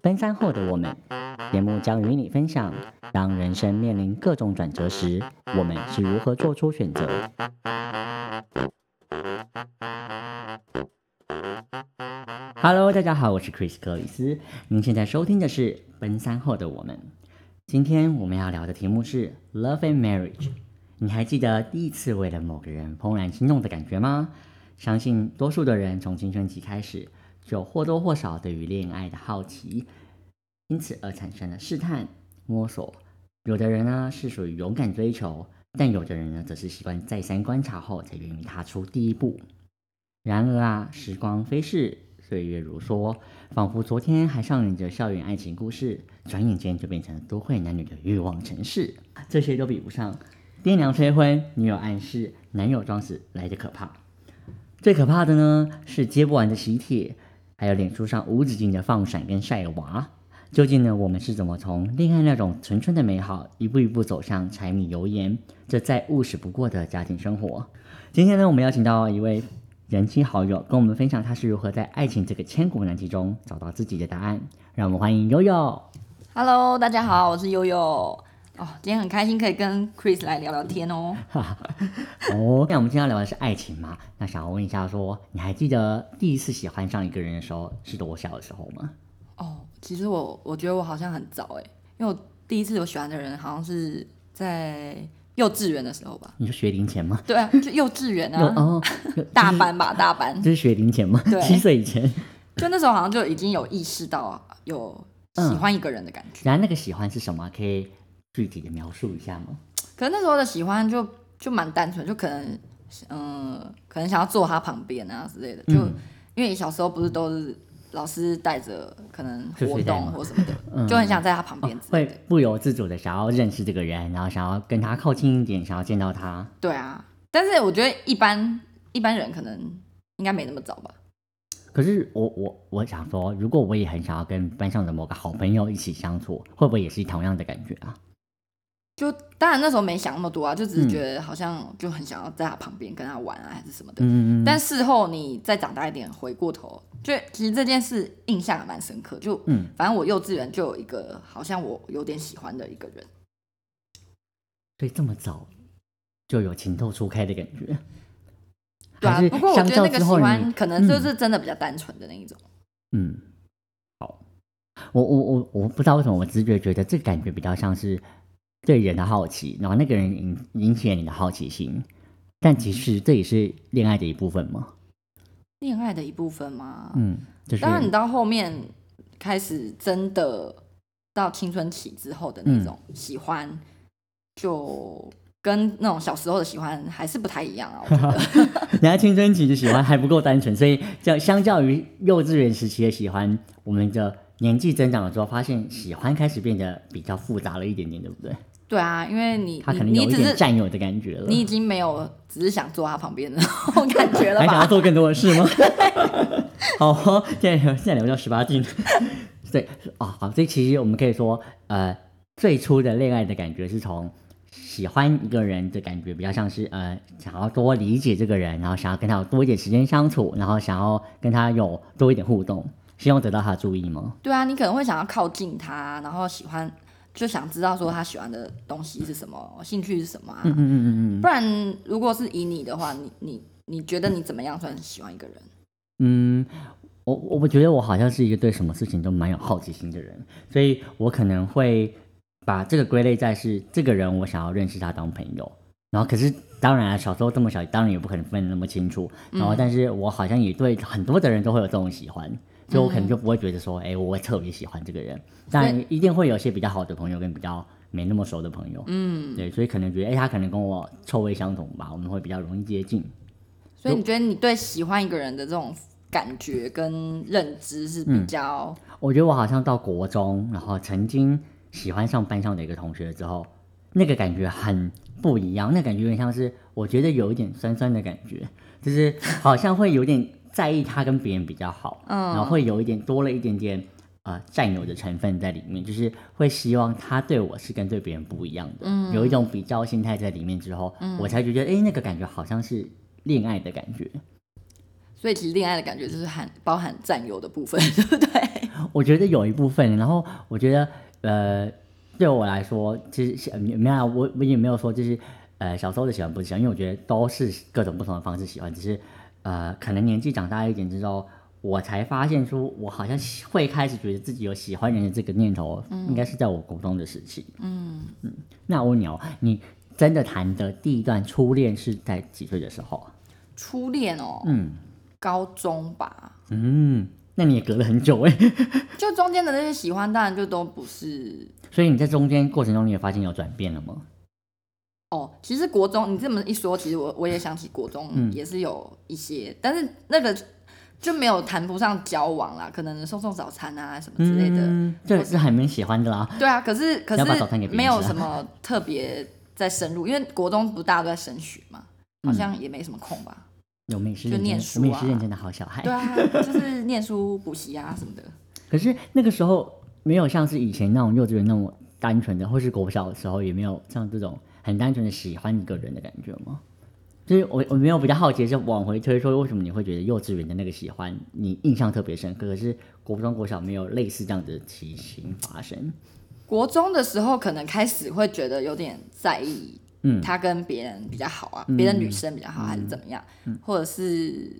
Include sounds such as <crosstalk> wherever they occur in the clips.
奔三后的我们，节目将与你分享，当人生面临各种转折时，我们是如何做出选择。Hello，大家好，我是 Chris 克里斯，您现在收听的是《奔三后的我们》。今天我们要聊的题目是 Love and Marriage。你还记得第一次为了某个人怦然心动的感觉吗？相信多数的人从青春期开始，就或多或少对于恋爱的好奇，因此而产生了试探、摸索。有的人呢是属于勇敢追求，但有的人呢则是习惯再三观察后才愿意踏出第一步。然而啊，时光飞逝，岁月如梭，仿佛昨天还上演着校园爱情故事，转眼间就变成了都会男女的欲望城市。这些都比不上爹娘催婚、女友暗示、男友装死来的可怕。最可怕的呢是接不完的喜帖，还有脸书上无止境的放闪跟晒娃。究竟呢，我们是怎么从恋爱那种纯纯的美好，一步一步走向柴米油盐这再务实不过的家庭生活？今天呢，我们邀请到一位。人妻好友跟我们分享他是如何在爱情这个千古难题中找到自己的答案。让我们欢迎悠悠。Hello，大家好，我是悠悠。哦，今天很开心可以跟 Chris 来聊聊天哦。<laughs> 哦，那我们今天要聊的是爱情嘛？那想要问一下，说你还记得第一次喜欢上一个人的时候是多小的时候吗？哦，其实我我觉得我好像很早哎，因为我第一次有喜欢的人好像是在。幼稚园的时候吧，你说学龄前吗？对啊，就幼稚园啊，<laughs> 哦，<laughs> 大班吧，大班。这是学龄前吗？对，七岁以前。就那时候好像就已经有意识到有喜欢一个人的感觉。然后那个喜欢是什么？可以具体的描述一下吗？可能那时候的喜欢就就蛮单纯，就可能嗯，可能想要坐他旁边啊之类的。就因为小时候不是都是。老师带着可能活动或什么的，就很想在他旁边，会不由自主的想要认识这个人，然后想要跟他靠近一点，想要见到他。对啊，但是我觉得一般一般人可能应该没那么早吧。可是我我我想说，如果我也很想要跟班上的某个好朋友一起相处，会不会也是同样的感觉啊？就当然那时候没想那么多啊，就只是觉得好像就很想要在他旁边跟他玩啊，还是什么的。嗯嗯。但事后你再长大一点，回过头，就其实这件事印象还蛮深刻。就嗯，反正我幼稚园就有一个好像我有点喜欢的一个人。所以这么早就有情窦初开的感觉。<laughs> 对啊，不过我觉得那个喜欢可能就是真的比较单纯的那一种。嗯。好，我我我我不知道为什么我直觉觉得这感觉比较像是。对人的好奇，然后那个人引引起了你的好奇心，但其实这也是恋爱的一部分吗？恋爱的一部分吗？嗯，当然，你到后面开始真的到青春期之后的那种喜欢，就跟那种小时候的喜欢还是不太一样啊。我觉得，<laughs> 人家青春期的喜欢还不够单纯，所以相相较于幼稚园时期的喜欢，我们的年纪增长了之后，发现喜欢开始变得比较复杂了一点点，对不对？对啊，因为你他可能有一点占有的感觉了，你已经没有只是想坐他旁边的那种感觉了吧？还想要做更多的事吗？<laughs> 好，现在现在聊到十八禁，对啊，好，这其实我们可以说，呃，最初的恋爱的感觉是从喜欢一个人的感觉，比较像是呃，想要多理解这个人，然后想要跟他有多一点时间相处，然后想要跟他有多一点互动，希望得到他的注意吗？对啊，你可能会想要靠近他，然后喜欢。就想知道说他喜欢的东西是什么，兴趣是什么啊？嗯嗯嗯嗯不然，如果是以你的话，你你你觉得你怎么样算喜欢一个人？嗯，我我我觉得我好像是一个对什么事情都蛮有好奇心的人，所以我可能会把这个归类在是这个人，我想要认识他当朋友。然后，可是当然啊，小时候这么小，当然也不可能分得那么清楚。然后，但是我好像也对很多的人都会有这种喜欢。所以我可能就不会觉得说，哎，我会特别喜欢这个人，但一定会有些比较好的朋友跟比较没那么熟的朋友，嗯，对，所以可能觉得，哎，他可能跟我臭味相同吧，我们会比较容易接近。所以你觉得你对喜欢一个人的这种感觉跟认知是比较？我觉得我好像到国中，然后曾经喜欢上班上的一个同学之后，那个感觉很不一样，那感觉有点像是，我觉得有一点酸酸的感觉，就是好像会有点。在意他跟别人比较好，嗯，然后会有一点多了一点点呃占有的成分在里面，就是会希望他对我是跟对别人不一样的，嗯，有一种比较心态在里面之后，嗯，我才觉得哎那个感觉好像是恋爱的感觉。所以其实恋爱的感觉就是含包含占有的部分，<laughs> 对不对？我觉得有一部分，然后我觉得呃，对我来说，其实没有我我也没有说就是呃小时候的喜欢不喜欢，因为我觉得都是各种不同的方式喜欢，只是呃可能年纪长大一点之后。我才发现出，我好像会开始觉得自己有喜欢人的这个念头，应该是在我高中的时期。嗯嗯，那我问你哦，你真的谈的第一段初恋是在几岁的时候啊？初恋哦，嗯，高中吧。嗯，那你也隔了很久哎。<laughs> 就中间的那些喜欢，当然就都不是。所以你在中间过程中，你也发现有转变了吗？哦，其实国中你这么一说，其实我我也想起国中也是有一些，但是那个。就没有谈不上交往啦，可能送送早餐啊什么之类的，这是还蛮喜欢的啦。对啊，可是可是没有什么特别在深入，因为国中不大家都在升学嘛，好像也没什么空吧。有没事就念书啊，是认真的好小孩。对啊，<laughs> 就是念书补习啊什么的。可是那个时候没有像是以前那种幼稚园那么单纯的，或是国小的时候也没有像这种很单纯的喜欢一个人的感觉吗？就是我我没有比较好奇，就往回推说，为什么你会觉得幼稚园的那个喜欢你印象特别深刻，可是国中国小没有类似这样的情形发生？国中的时候可能开始会觉得有点在意，嗯，他跟别人比较好啊，别的女生比较好还是怎么样，或者是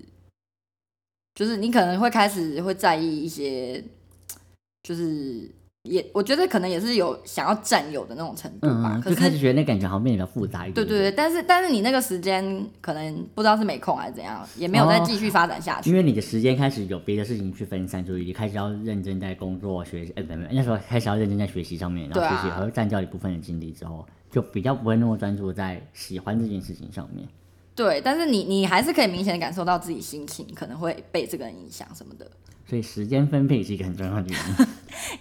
就是你可能会开始会在意一些，就是。也我觉得可能也是有想要占有的那种程度吧，就开始觉得那感觉好像变得复杂一点。对对对，但是但是你那个时间可能不知道是没空还是怎样，也没有再继续发展下去。因为你的时间开始有别的事情去分散注意力，开始要认真在工作学习，哎，没有那时候开始要认真在学习上面，然后学习还会占掉一部分的精力之后，就比较不会那么专注在喜欢这件事情上面。对，但是你你还是可以明显的感受到自己心情可能会被这个人影响什么的。所以时间分配是一个很重要的原因，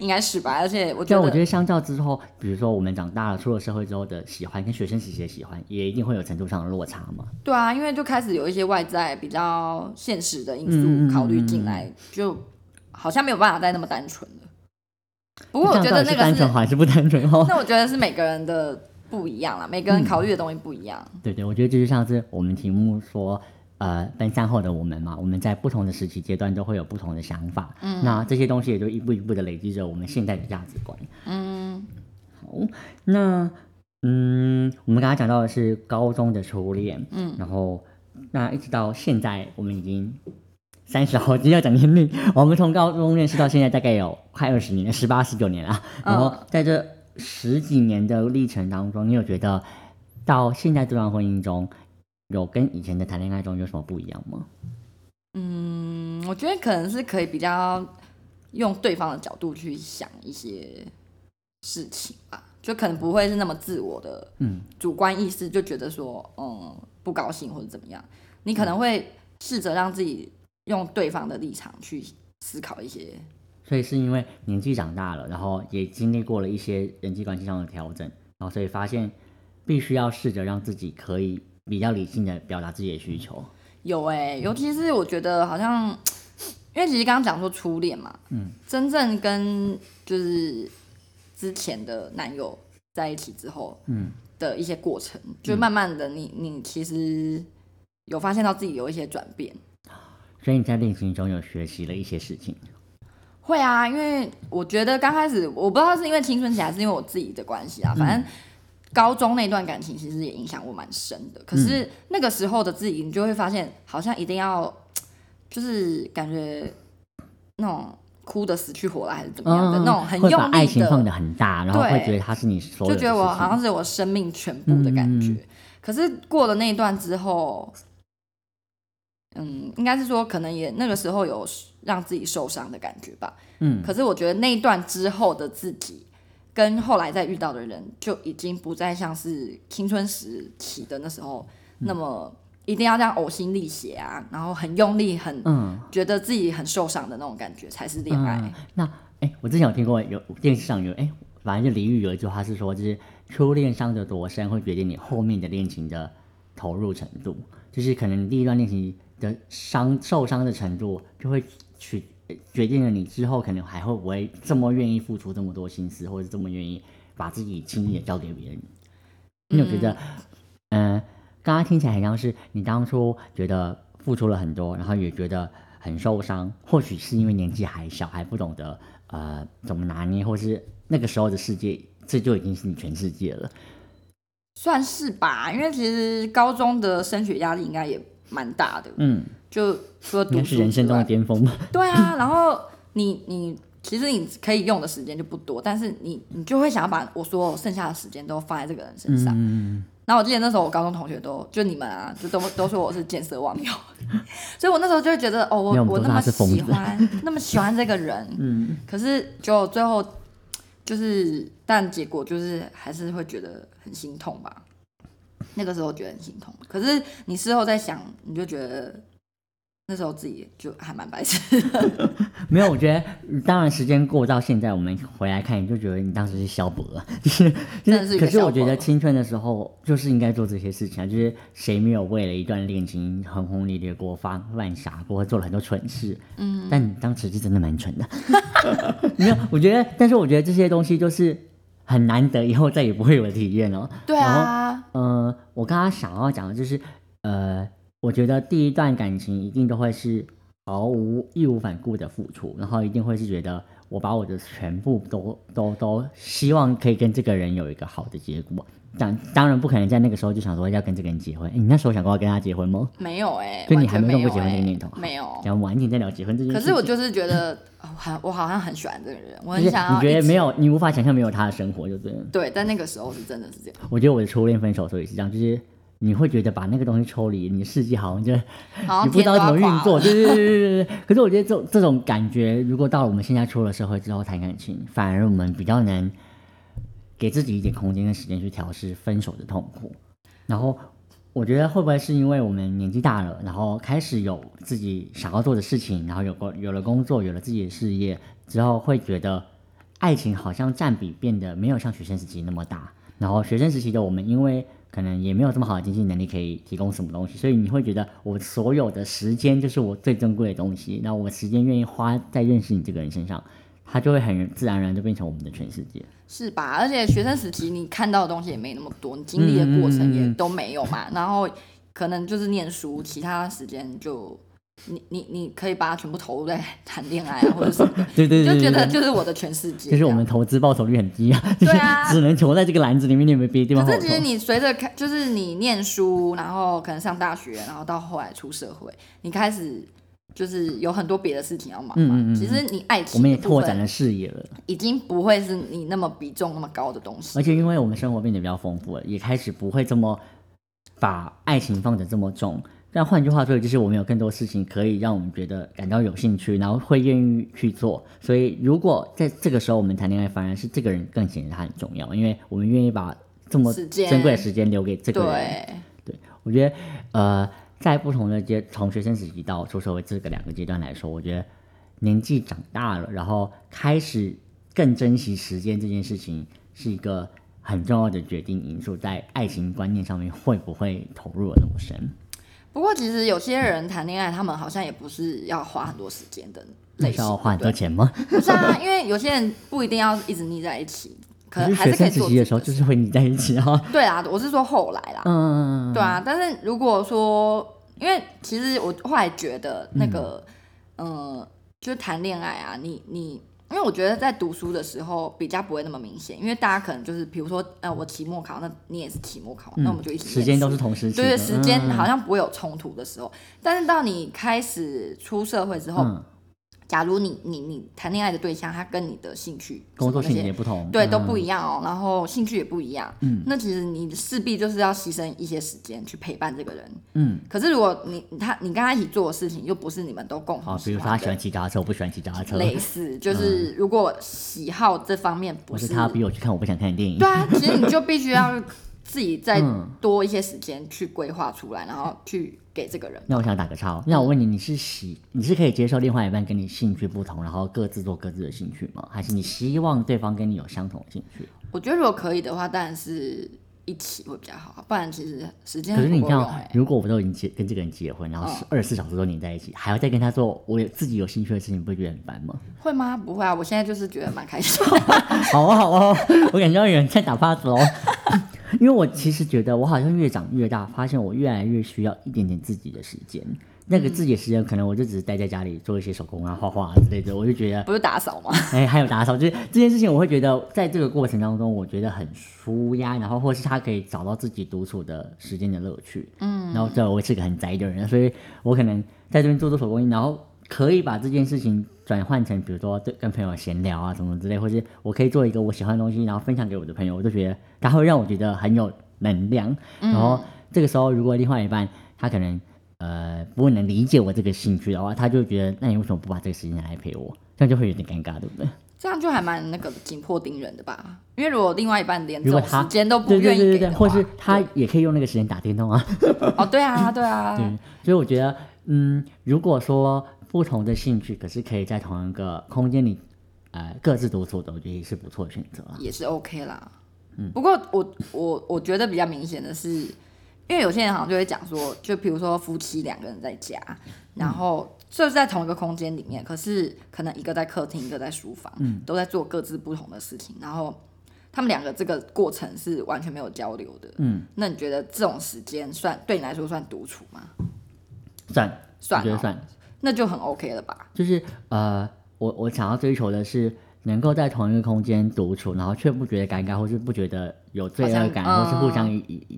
<laughs> 应该是吧？而且我觉得，我觉得相较之后，比如说我们长大了出了社会之后的喜欢，跟学生时期的喜欢，也一定会有程度上的落差嘛。对啊，因为就开始有一些外在比较现实的因素考虑进来，就好像没有办法再那么单纯了。不过我觉得那个单纯还是不单纯哦。那我觉得是每个人的不一样啦，每个人考虑的东西不一样。对对，我觉得就是像是我们题目说。呃，奔三后的我们嘛，我们在不同的时期阶段都会有不同的想法。嗯，那这些东西也就一步一步的累积着我们现在的价值观。嗯，好，那嗯，我们刚刚讲到的是高中的初恋。嗯，然后那一直到现在，我们已经三十好，今天要讲年龄，我们从高中认识到现在大概有快二十年，十八十九年了。然后在这十几年的历程当中，你有觉得到现在这段婚姻中？有跟以前的谈恋爱中有什么不一样吗？嗯，我觉得可能是可以比较用对方的角度去想一些事情吧，就可能不会是那么自我的，嗯，主观意识就觉得说，嗯，不高兴或者怎么样，你可能会试着让自己用对方的立场去思考一些。所以是因为年纪长大了，然后也经历过了一些人际关系上的调整，然后所以发现必须要试着让自己可以。比较理性的表达自己的需求，有哎，尤其是我觉得好像，<tsk> 因为其实刚刚讲说初恋嘛，嗯，真正跟就是之前的男友在一起之后，嗯。的一些过程，就慢慢的你你其实有发现到自己有一些转变，所以你在恋情中有学习了一些事情，会啊，因为我觉得刚开始我不知道是因为青春期还是因为我自己的关系啊，反正。高中那段感情其实也影响我蛮深的，可是那个时候的自己，你就会发现好像一定要，就是感觉那种哭的死去活来还是怎么样的那种很用力的，爱情放的很大，然后会觉得他是你所有，就觉得我好像是我生命全部的感觉。可是过了那一段之后，嗯，应该是说可能也那个时候有让自己受伤的感觉吧。嗯，可是我觉得那一段之后的自己。跟后来再遇到的人，就已经不再像是青春时期的那时候那么一定要这样呕心沥血啊，然后很用力，很嗯觉得自己很受伤的那种感觉才是恋爱。那哎，我之前有听过有电视上有哎，反正就李玉有一句话是说，就是初恋伤的多深，会决定你后面的恋情的投入程度，就是可能第一段恋情的伤受伤的程度就会取。决定了你之后可能还会不会这么愿意付出这么多心思，或者这么愿意把自己轻易的交给别人？你有觉得，嗯，刚刚听起来很像是你当初觉得付出了很多，然后也觉得很受伤。或许是因为年纪还小，还不懂得呃怎么拿捏，或是那个时候的世界，这就已经是你全世界了。算是吧，因为其实高中的升学压力应该也蛮大的。嗯，就除了读书是人生中的巅峰。对啊，然后你你其实你可以用的时间就不多，但是你你就会想要把我所有剩下的时间都放在这个人身上。嗯然后我记得那时候我高中同学都就你们啊，就都都说我是见色忘友，<laughs> 所以我那时候就会觉得哦，我我那么喜欢那么喜欢这个人，<laughs> 嗯，可是就最后就是，但结果就是还是会觉得很心痛吧。那个时候觉得很心痛，可是你事后再想，你就觉得。那时候自己就还蛮白痴，<laughs> 没有，我觉得当然时间过到现在，我们回来看，你就觉得你当时是消薄了，<laughs> 就是，是。可是我觉得青春的时候就是应该做这些事情啊，就是谁没有为了一段恋情轰轰烈烈过、发乱傻过、做了很多蠢事？嗯，但你当时是真的蛮蠢的，<laughs> 没有，我觉得，但是我觉得这些东西就是很难得，以后再也不会有的体验了。对啊，呃，我刚刚想要讲的就是，呃。我觉得第一段感情一定都会是毫无义无反顾的付出，然后一定会是觉得我把我的全部都都都希望可以跟这个人有一个好的结果。当当然不可能在那个时候就想说要跟这个人结婚。你那时候想过要跟他结婚吗？没有哎，就你还没动过结婚这个念头？没有。然后晚点再聊结婚这件事。可是我就是觉得，很我好像很喜欢这个人，我很想要。你觉得没有？你无法想象没有他的生活，就对了。对，但那个时候是真的是这样。我觉得我的初恋分手时候也是这样，就是。你会觉得把那个东西抽离，你的世界好像就 <laughs> 你不知道怎么运作，对对对对对。<laughs> 可是我觉得这种这种感觉，如果到了我们现在出了社会之后谈感情，反而我们比较能给自己一点空间跟时间去调试分手的痛苦。然后我觉得会不会是因为我们年纪大了，然后开始有自己想要做的事情，然后有过有了工作，有了自己的事业之后，会觉得爱情好像占比变得没有像学生时期那么大。然后学生时期的我们，因为可能也没有这么好的经济能力可以提供什么东西，所以你会觉得我所有的时间就是我最珍贵的东西。那我时间愿意花在认识你这个人身上，他就会很自然而然就变成我们的全世界，是吧？而且学生时期你看到的东西也没那么多，你经历的过程也都没有嘛。然后可能就是念书，其他时间就。你你你可以把它全部投入在 <laughs> 谈恋爱啊或者什么，对对对，就觉得就是我的全世界。就是我们投资报酬率很低啊，对啊，只能投在这个篮子里面，你有没有别的地方？可是其实你随着开，就是你念书，然后可能上大学，然后到后来出社会，你开始就是有很多别的事情要忙嘛。其实你爱情，我们也拓展了视野了，已经不会是你那么比重那么高的东西。而且因为我们生活变得比较丰富了，也开始不会这么把爱情放得这么重。但换句话说，就是我们有更多事情可以让我们觉得感到有兴趣，然后会愿意去做。所以，如果在这个时候我们谈恋爱，反而是这个人更显得他很重要，因为我们愿意把这么珍贵的时间留给这个人。对，我觉得，呃，在不同的阶，从学生时期到出社会这个两个阶段来说，我觉得年纪长大了，然后开始更珍惜时间这件事情，是一个很重要的决定因素，在爱情观念上面会不会投入了那么深。不过，其实有些人谈恋爱，他们好像也不是要花很多时间的类型。要花很多钱吗？不是啊，因为有些人不一定要一直腻在一起，可能还是可以做。的时候就是会腻在一起哈。<laughs> 对啊，我是说后来啦。嗯。对啊，但是如果说，因为其实我后来觉得那个，嗯，就是谈恋爱啊，你你。因为我觉得在读书的时候比较不会那么明显，因为大家可能就是，比如说，呃，我期末考，那你也是期末考，那我们就一起。时间都是同时对。对，时间好像不会有冲突的时候，但是到你开始出社会之后。假如你你你谈恋爱的对象，他跟你的兴趣、工作性也不同，对，都不一样哦。然后兴趣也不一样，嗯，那其实你势必就是要牺牲一些时间去陪伴这个人，嗯。可是如果你他你跟他一起做的事情又不是你们都共同，比如说他喜欢骑脚踏车，我不喜欢骑脚踏车，类似就是如果喜好这方面不是他逼我去看我不想看的电影，对啊，其实你就必须要自己再多一些时间去规划出来，然后去。给这个人，那我想打个叉。那我问你，你是喜，你是可以接受另外一半跟你兴趣不同，然后各自做各自的兴趣吗？还是你希望对方跟你有相同的兴趣？我觉得如果可以的话，当然是一起会比较好。不然其实时间可是你看，如果我都已经结跟这个人结婚，然后二十四小时都黏在一起，还要再跟他做我有自己有兴趣的事情，不会觉得很烦吗？会吗？不会啊，我现在就是觉得蛮开心。<laughs> 好啊好啊，我感觉有人在打发子哦。因为我其实觉得，我好像越长越大，发现我越来越需要一点点自己的时间。那个自己的时间，可能我就只是待在家里做一些手工啊、画画啊之类的，我就觉得，不是打扫吗？<laughs> 哎，还有打扫，就是这件事情，我会觉得在这个过程当中，我觉得很舒压，然后或是他可以找到自己独处的时间的乐趣。嗯，然后这我是个很宅的人，所以我可能在这边做做手工，然后可以把这件事情转换成，比如说对跟朋友闲聊啊什么之类，或是我可以做一个我喜欢的东西，然后分享给我的朋友，我就觉得它会让我觉得很有能量。然后这个时候，如果另外一半他可能。呃，不能理解我这个兴趣的话，他就觉得，那你为什么不把这个时间来陪我？这样就会有点尴尬，对不对？这样就还蛮那个紧迫盯人的吧？因为如果另外一半连这种时间都不愿意给或是他也可以用那个时间打电动啊。哦，对啊，对啊。对，所以我觉得，嗯，如果说不同的兴趣，可是可以在同一个空间里，呃，各自独处的，我觉得也是不错的选择。也是 OK 啦。嗯，不过我我我觉得比较明显的是。因为有些人好像就会讲说，就比如说夫妻两个人在家，然后就是在同一个空间里面，可是可能一个在客厅，一个在书房，都在做各自不同的事情，然后他们两个这个过程是完全没有交流的。嗯，那你觉得这种时间算对你来说算独处吗？算，算，我觉得算，那就很 OK 了吧？就是呃，我我想要追求的是。能够在同一个空间独处，然后却不觉得尴尬，或是不觉得有罪恶感，或是互相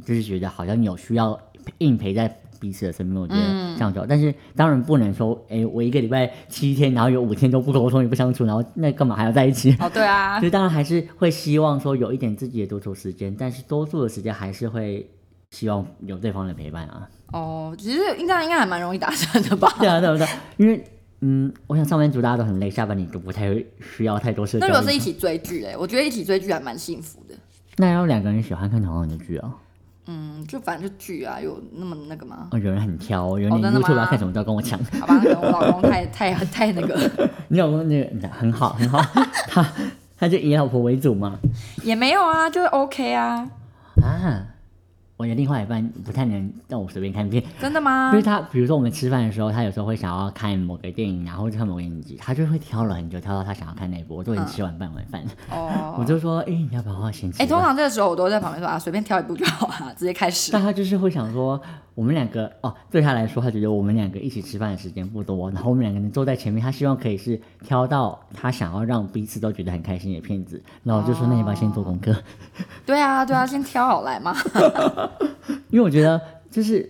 就是觉得好像有需要硬陪在彼此的身边，我觉得这样就。但是当然不能说，哎，我一个礼拜七天，然后有五天都不沟通也不相处，然后那干嘛还要在一起？哦，对啊。<laughs> 所以当然还是会希望说有一点自己的独处时间，但是多数的时间还是会希望有对方的陪伴啊。哦，其实应该应该还蛮容易达成的吧？对啊，对不，对，因为。嗯，我想上班族大家都很累，下班你都不太需要太多社交。那如果是一起追剧嘞，我觉得一起追剧还蛮幸福的。那要两个人喜欢看同样的剧啊？嗯，就反正就剧啊，有那么那个吗？哦，有人很挑，有人 YouTube 要看什么都要跟我抢。好吧，我老公 <laughs> 太太太那个。<laughs> 你老公那个很好很好，<laughs> 他他就以老婆为主嘛？也没有啊，就是 OK 啊。啊。我的另外一半不太能让我随便看片，真的吗？就是他比如说我们吃饭的时候，他有时候会想要看某个电影，然后看某个影集，他就会挑了很久，挑到他想要看那一部。我都已经吃完半碗饭，哦，<laughs> 我就说，哎，你要不要先吃？哎，通常这个时候我都在旁边说啊，随便挑一部就好了，直接开始。但他就是会想说。我们两个哦，对他来说，他觉得我们两个一起吃饭的时间不多，然后我们两个人坐在前面，他希望可以是挑到他想要让彼此都觉得很开心的片子。然后我就说：“那你要不要先做功课？”对啊，对啊，先挑好来嘛。<laughs> 因为我觉得就是，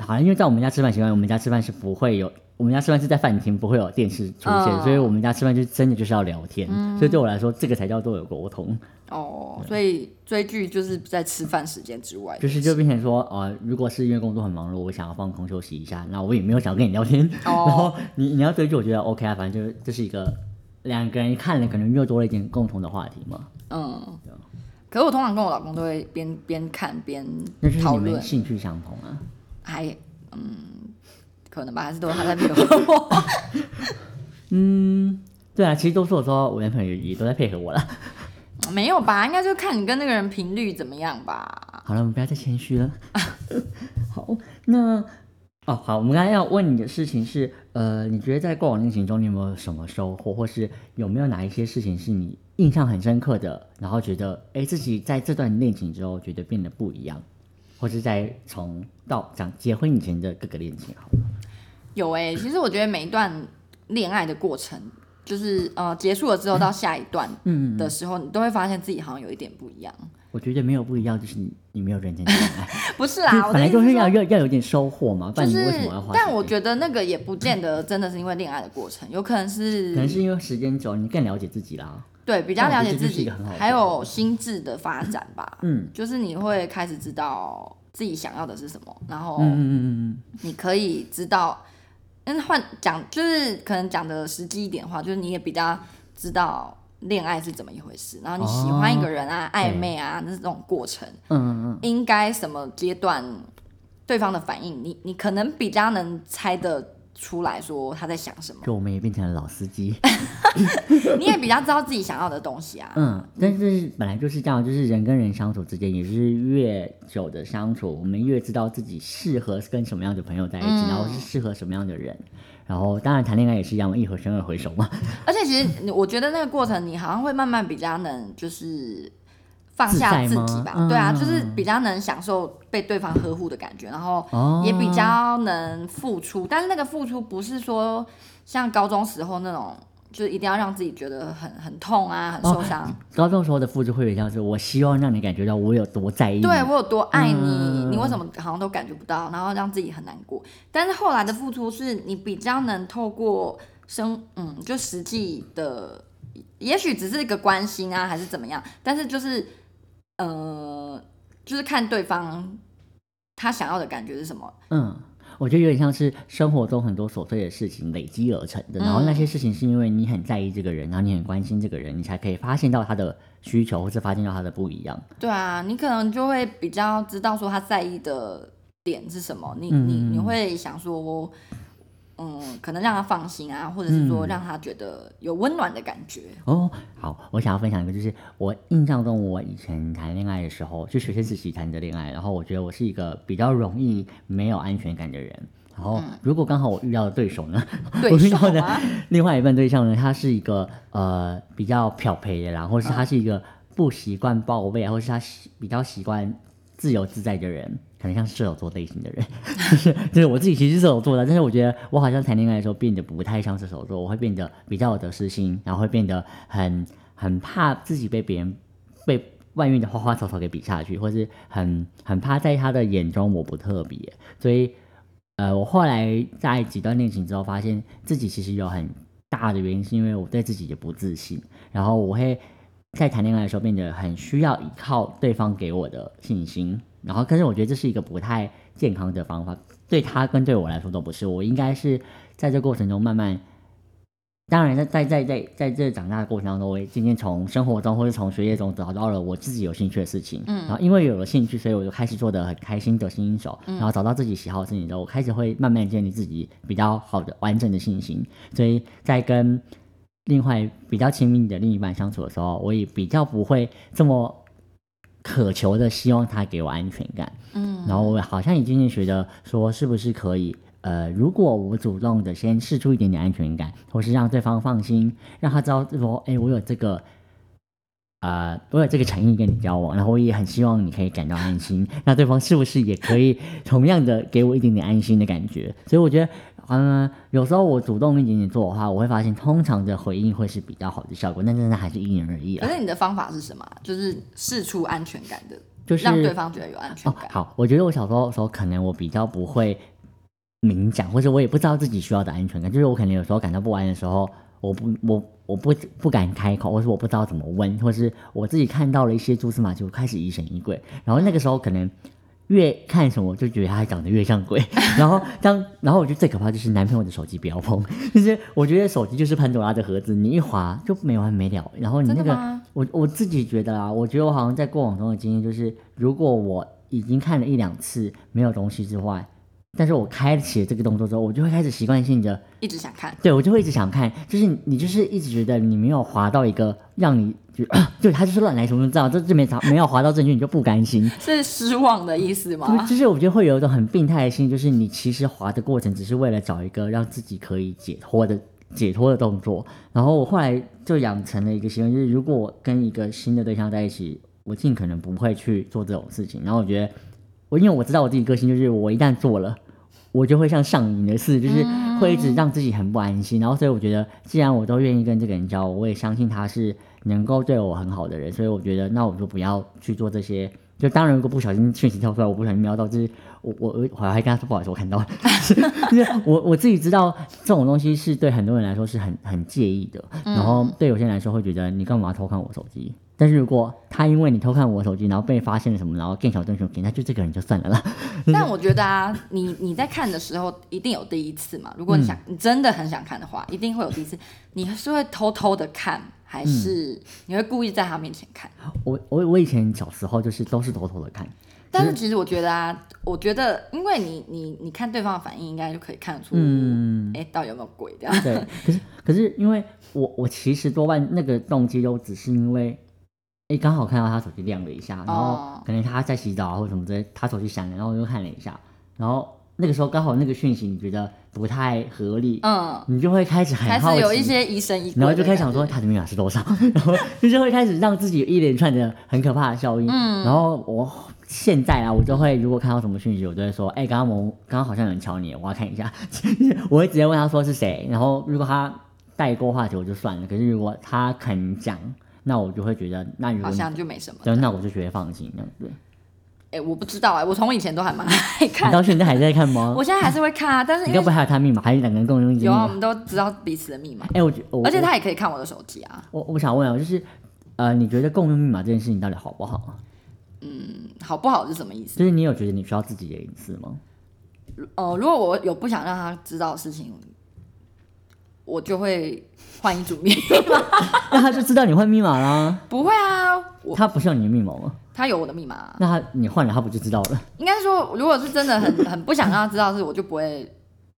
好像因为在我们家吃饭习惯，我们家吃饭是不会有。我们家吃饭是在饭厅，不会有电视出现，所以我们家吃饭就真的就是要聊天。所以对我来说，这个才叫做有沟通。哦，所以追剧就是在吃饭时间之外，就是就变成说，呃，如果是因为工作很忙碌，我想要放空休息一下，那我也没有想要跟你聊天。<laughs> 然后你你要追剧，我觉得 OK 啊，反正就是这是一个两个人看了，可能又多了一点共同的话题嘛。嗯，可是我通常跟我老公都会边边看边讨论，兴趣相同啊。还嗯。可能吧，还是都是他在配合我。<laughs> 嗯，对啊，其实都是我说，我男朋友也都在配合我了。没有吧？应该就看你跟那个人频率怎么样吧。好了，我们不要再谦虚了。<laughs> 好，那哦，好，我们刚才要问你的事情是，呃，你觉得在过往恋情中，你有没有什么收获，或是有没有哪一些事情是你印象很深刻的，然后觉得，哎，自己在这段恋情之后，觉得变得不一样？或是在从到讲结婚以前的各个恋情，好有哎，其实我觉得每一段恋爱的过程，就是呃结束了之后到下一段的时候，你都会发现自己好像有一点不一样。我觉得没有不一样，就是你你没有认真恋爱。<laughs> 不是啊，<laughs> 本来就是要要要有点收获嘛，不然你为什么要？但我觉得那个也不见得真的是因为恋爱的过程，有可能是可能是因为时间久，你更了解自己啦。对，比较了解自己，还有心智的发展吧。嗯，<laughs> 就是你会开始知道自己想要的是什么，然后，嗯嗯嗯嗯，你可以知道，嗯，换讲就是可能讲的实际一点话，就是你也比较知道恋爱是怎么一回事，然后你喜欢一个人啊，暧昧啊，那是这种过程，嗯嗯嗯，应该什么阶段对方的反应，你你可能比较能猜的。出来说他在想什么，就我们也变成了老司机，<laughs> 你也比较知道自己想要的东西啊。<laughs> 嗯，但是本来就是这样，就是人跟人相处之间，也是越久的相处，我们越知道自己适合跟什么样的朋友在一起，然后是适合什么样的人。然后当然谈恋爱也是一样，一回生二回熟嘛。<laughs> 而且其实我觉得那个过程，你好像会慢慢比较能就是放下自己吧，嗯对啊，就是比较能享受被对方呵护的感觉，然后哦，也比较能付出，但是那个付出不是说像高中时候那种，就是一定要让自己觉得很很痛啊，很受伤。高中时候的付出会有点像是我希望让你感觉到我有多在意，对我有多爱你，嗯。你为什么好像都感觉不到，然后让自己很难过。但是后来的付出是你比较能透过生，嗯，就实际的，也许只是一个关心啊，还是怎么样，但是就是，呃，就是看对方他想要的感觉是什么。嗯，我觉得有点像是生活中很多琐碎的事情累积而成的，然后嗯那些事情是因为你很在意这个人，然后你很关心这个人，你才可以发现到他的需求，或是发现到他的不一样。对啊，你可能就会比较知道说他在意的点是什么，你你嗯你会想说，嗯，可能让他放心啊，或者是说嗯让他觉得有温暖的感觉。哦，好，我想要分享一个，就是我印象中我以前谈恋爱的时候，就学生时期谈的恋爱，然后我觉得我是一个比较容易没有安全感的人。然后，如果刚好我遇到的对手呢，<laughs> 对我遇到的？另外一半对象呢，他是一个呃比较漂培的然后是他是一个不习惯报备啊，或是他习比较习惯自由自在的人，可能像射手座类型的人，<laughs> 就是我自己其实是射手座的，但是我觉得我好像谈恋爱的时候变得不太像射手座，我会变得比较有得失心，然后会变得很很怕自己被别人被外面的花花草草给比下去，或是很很怕在他的眼中我不特别，所以呃，我后来在几段恋情之后，发现自己其实有很大的原因，是因为我对自己的不自信，然后我会在谈恋爱的时候变得很需要依靠对方给我的信心，然后，可是我觉得这是一个不太健康的方法，对他跟对我来说都不是。我应该是在这过程中慢慢，当然在在在在在这长大的过程当中，我也渐渐从生活中或者从学业中找到了我自己有兴趣的事情，嗯然后因为有了兴趣，所以我就开始做的很开心，得心应手，然后找到自己喜好的事情之后，我开始会慢慢建立自己比较好的完整的信心，所以在跟另外比较亲密的另一半相处的时候，我也比较不会这么渴求的希望他给我安全感。嗯，然后我好像也渐渐觉得说，是不是可以，呃，如果我主动的先试出一点点安全感，或是让对方放心，让他知道说，哎，我有这个。呃，我有这个诚意跟你交往，然后我也很希望你可以感到安心。那对方是不是也可以同样的给我一点点安心的感觉？所以我觉得，嗯，有时候我主动一点点做的话，我会发现通常的回应会是比较好的效果，但真的还是因人而异啊。可是你的方法是什么啊？就是试出安全感的，就是让对方觉得有安全哦，感。好，我觉得我小时候的时候，可能我比较不会明讲，或者我也不知道自己需要的安全感。就是我可能有时候感到不安的时候，我不我我不不敢开口，或是我不知道怎么问，或是我自己看到了一些蛛丝马迹，我开始疑神疑鬼。然后那个时候可能越看什么，就觉得他长得越像鬼。<laughs> 然后当然后我觉得最可怕就是男朋友的手机不要碰，<laughs> 就是我觉得手机就是潘多拉的盒子，你一划就没完没了。然后你那个？我我自己觉得啊，我觉得我好像在过往中的经验就是，如果我已经看了一两次没有东西之外，但是我开启了这个动作之后，我就会开始习惯性的，一直想看，对我就会一直想看，就是你你就是一直觉得你没有滑到一个让你觉得，<clears throat> 对他就是乱来什么都知道，这这没没有滑到正确，你就不甘心。<laughs> 是失望的意思吗？就是我觉得会有一种很病态的心，就是你其实滑的过程只是为了找一个让自己可以解脱的解脱的动作。然后我后来就养成了一个习惯，就是如果我跟一个新的对象在一起，我尽可能不会去做这种事情。然后我觉得我因为我知道我自己个性，就是我一旦做了。我就会像上瘾的事，就是会一直让自己很不安心。然后，所以我觉得，既然我都愿意跟这个人交往，我也相信他是能够对我很好的人。所以我觉得，那我就不要去做这些。就当然，如果不小心讯息跳出来，我不小心瞄到，就是我我我我还跟他说不好意思，我看到了。<laughs> 就是我我自己知道这种东西是对很多人来说是很很介意的，然后对有些人来说会觉得你干嘛偷看我手机？但是如果他因为你偷看我手机，然后被发现了什么，然后更小更凶，那就这个人就算了啦。<laughs> 但我觉得啊，你你在看的时候一定有第一次嘛。如果你想，你真的很想看的话，一定会有第一次。你是会偷偷的看，还是你会故意在他面前看？我我我以前小时候就是都是偷偷的看，但是其实我觉得啊，我觉得因为你你你看对方的反应，应该就可以看得出，嗯，哎、到底有没有鬼这样？对。可是可是因为我我其实多半那个动机都只是因为，哎，刚好看到他手机亮了一下，然后哦可能他在洗澡啊或什么之类，他手机响了，然后我就看了一下，然后那个时候刚好那个讯息你觉得不太合理，嗯，你就会开始很开好奇，有一些疑神疑然后就开始想说他的密码是多少，<laughs> 然后就是会开始让自己有一连串的很可怕的效应。嗯然后我现在啊，我就会如果看到什么讯息，我就会说，哎、刚刚我刚刚好像有人敲你，我要看一下。<laughs> 我会直接问他说是谁，然后如果他带过话题，我就算了。可是如果他肯讲，那我就会觉得，那如果好像就没什么。对，那我就觉得放心，这样子。哎、我不知道哎、我从以前都还蛮 <laughs> 爱看你看，到现在还在看吗我？现在还是会看啊，但是你该不还有他密码，还是两个人共用一有啊，我码？们都知道彼此的密码，哎、我觉我而且他也可以看我的手机啊。我我想问啊，就是呃，你觉得共用密码这件事情到底好不好啊？嗯，好不好是什么意思？就是你有觉得你需要自己的隐私吗？哦、如果我有不想让他知道的事情，我就会换一组密码。<laughs> 那他就知道你换密码啦。不会啊，我他不是有你的密码吗？他有我的密码啊、那他你换了，他不就知道了？应该说，如果是真的很 <laughs> 很不想让他知道的事，我就不会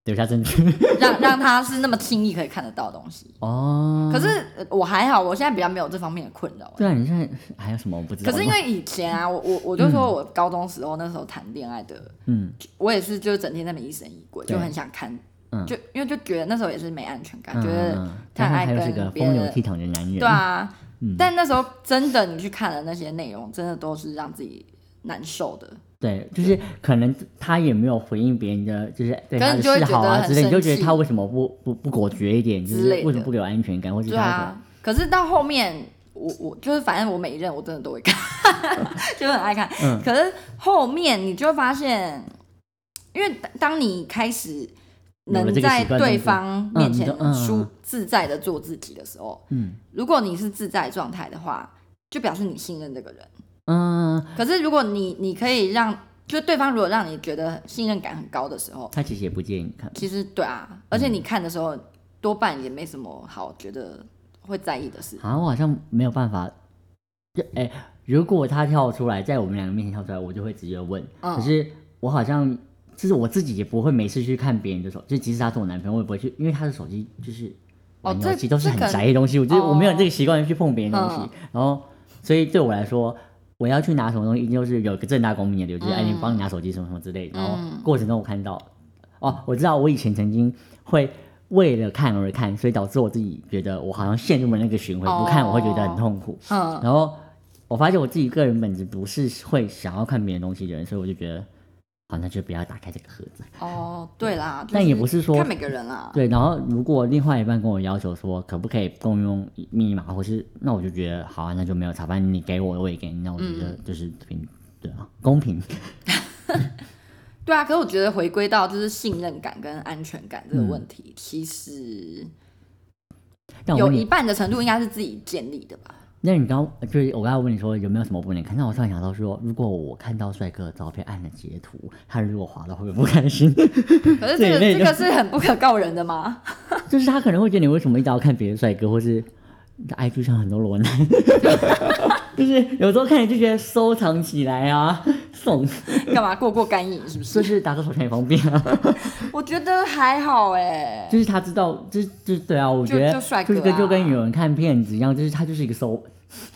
留下证据让让他是那么轻易可以看得到的东西。哦。可是呃我还好，我现在比较没有这方面的困扰。对啊，你现在还有什么我不知道？可是因为以前啊，我我我就说我高中时候那时候谈恋爱的，嗯我也是就整天在那边疑神疑鬼，就很想看，嗯就因为就觉得那时候也是没安全感，嗯觉得太爱跟别人风流倜傥的男人。对啊。嗯但那时候真的你去看了那些内容，真的都是让自己难受的。对，就是可能他也没有回应别人的，就是对他的可是你就会示好啊觉得很之类，你就觉得他为什么不不不果决一点，就是为什么不给我安全感，或者对啊，可是到后面，我我就是反正我每一任我真的都会看，<laughs> 就很爱看。嗯可是后面你就发现，因为当当你开始能在对方面前舒自在的做自己的时候，嗯如果你是自在状态的话，就表示你信任这个人。嗯，可是如果你你可以让，就对方如果让你觉得信任感很高的时候，他其实也不建议你看。其实对啊，而且你看的时候多半也没什么好觉得会在意的事。好像我好像没有办法，就哎、如果他跳出来，在我们两个面前跳出来，我就会直接问。嗯可是我好像就是我自己也不会每次去看别人的手，就即使他是我男朋友，我也不会去，因为他的手机就是玩游戏都是很宅的东西，我就是我没有哦这个习惯去碰别人的东西，嗯然后所以对我来说。我要去拿什么东西，一定就是有个正大光明的理由，就是哎，你嗯帮你拿手机什么什么之类的。然后嗯过程中我看到，哦，我知道我以前曾经会为了看而看，所以导致我自己觉得我好像陷入了那个循环，不看我会觉得很痛苦。嗯，然后我发现我自己个人本质不是会想要看别人东西的人，所以我就觉得，好，那就不要打开这个盒子。哦，对啦，<laughs> 但也不是说看每个人啦。对，然后如果另外一半跟我要求说可不可以共用密码，或是那我就觉得好啊，那就没有差，反正你给我，我也给你，那我觉得嗯就是平，对啊，公平。<laughs> 对啊，可是我觉得回归到就是信任感跟安全感这个嗯问题，其实有一半的程度应该是自己建立的吧。那你刚就是我刚才问你说有没有什么不能看，那我突然想到说，如果我看到帅哥的照片按了截图，他如果滑到会不会不开心？<laughs> 可是这个这个是很不可告人的吗？<laughs> 就是他可能会觉得你为什么一直要看别的帅哥，或是你的 IG 上很多裸男，<laughs> 就是有时候看你就觉得收藏起来啊，送，干嘛过过干瘾是不是？就是是打个手枪也方便啊。我觉得还好哎。就是他知道，就是就是对啊，我就觉得就跟啊就跟有人看片子一样，就是他就是一个收。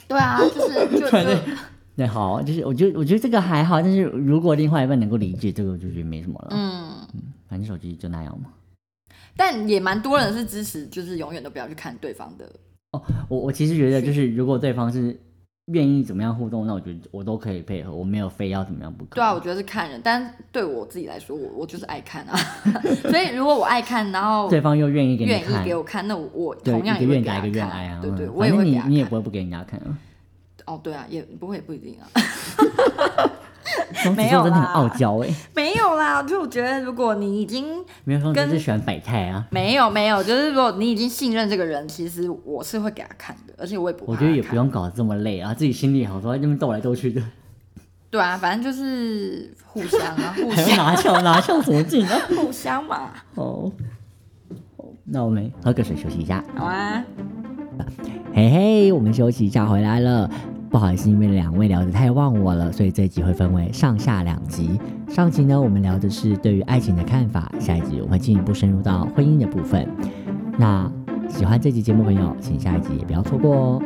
对啊，就是 <laughs> 就反正就对，好，就是我觉得我觉得这个还好，但是如果另外一半能够理解这个，我就觉得没什么了。嗯，反正手机就那样嘛。但也蛮多人是支持，就是永远都不要去看对方的。哦我我其实觉得就是如果对方是愿意怎么样互动，那我觉得我都可以配合，我没有非要怎么样不可。对啊，我觉得是看人，但对我自己来说，我我就是爱看啊。<laughs> 所以如果我爱看，然后对方又愿意给你愿意给，我看，那我我，同样一个愿打一也会给他个愿挨啊。看。对对，嗯我也会给他看你也不会不给人家看啊。哦，对啊，也不会不一定啊。<laughs> <laughs> 双子没有座真的很啦傲娇哎，没有啦，就我觉得如果你已经没有双子跟是喜欢摆态啊。没有没有，就是如果你已经信任这个人，其实我是会给他看的，而且我也不怕我觉得也不用搞得这么累啊，自己心里好说，在那边斗来斗去的，对啊，反正就是互相啊，<laughs> 互相拿翘 <laughs> 拿翘什么劲啊？互相嘛，哦，哦那我们喝个水休息一下。好啊。嘿嘿，我们休息一下回来了。不好意思，因为两位聊得太忘我了，所以这一集会分为上下两集。上集呢，我们聊的是对于爱情的看法，下一集我会进一步深入到婚姻的部分。那喜欢这集节目的朋友，请下一集也不要错过哦。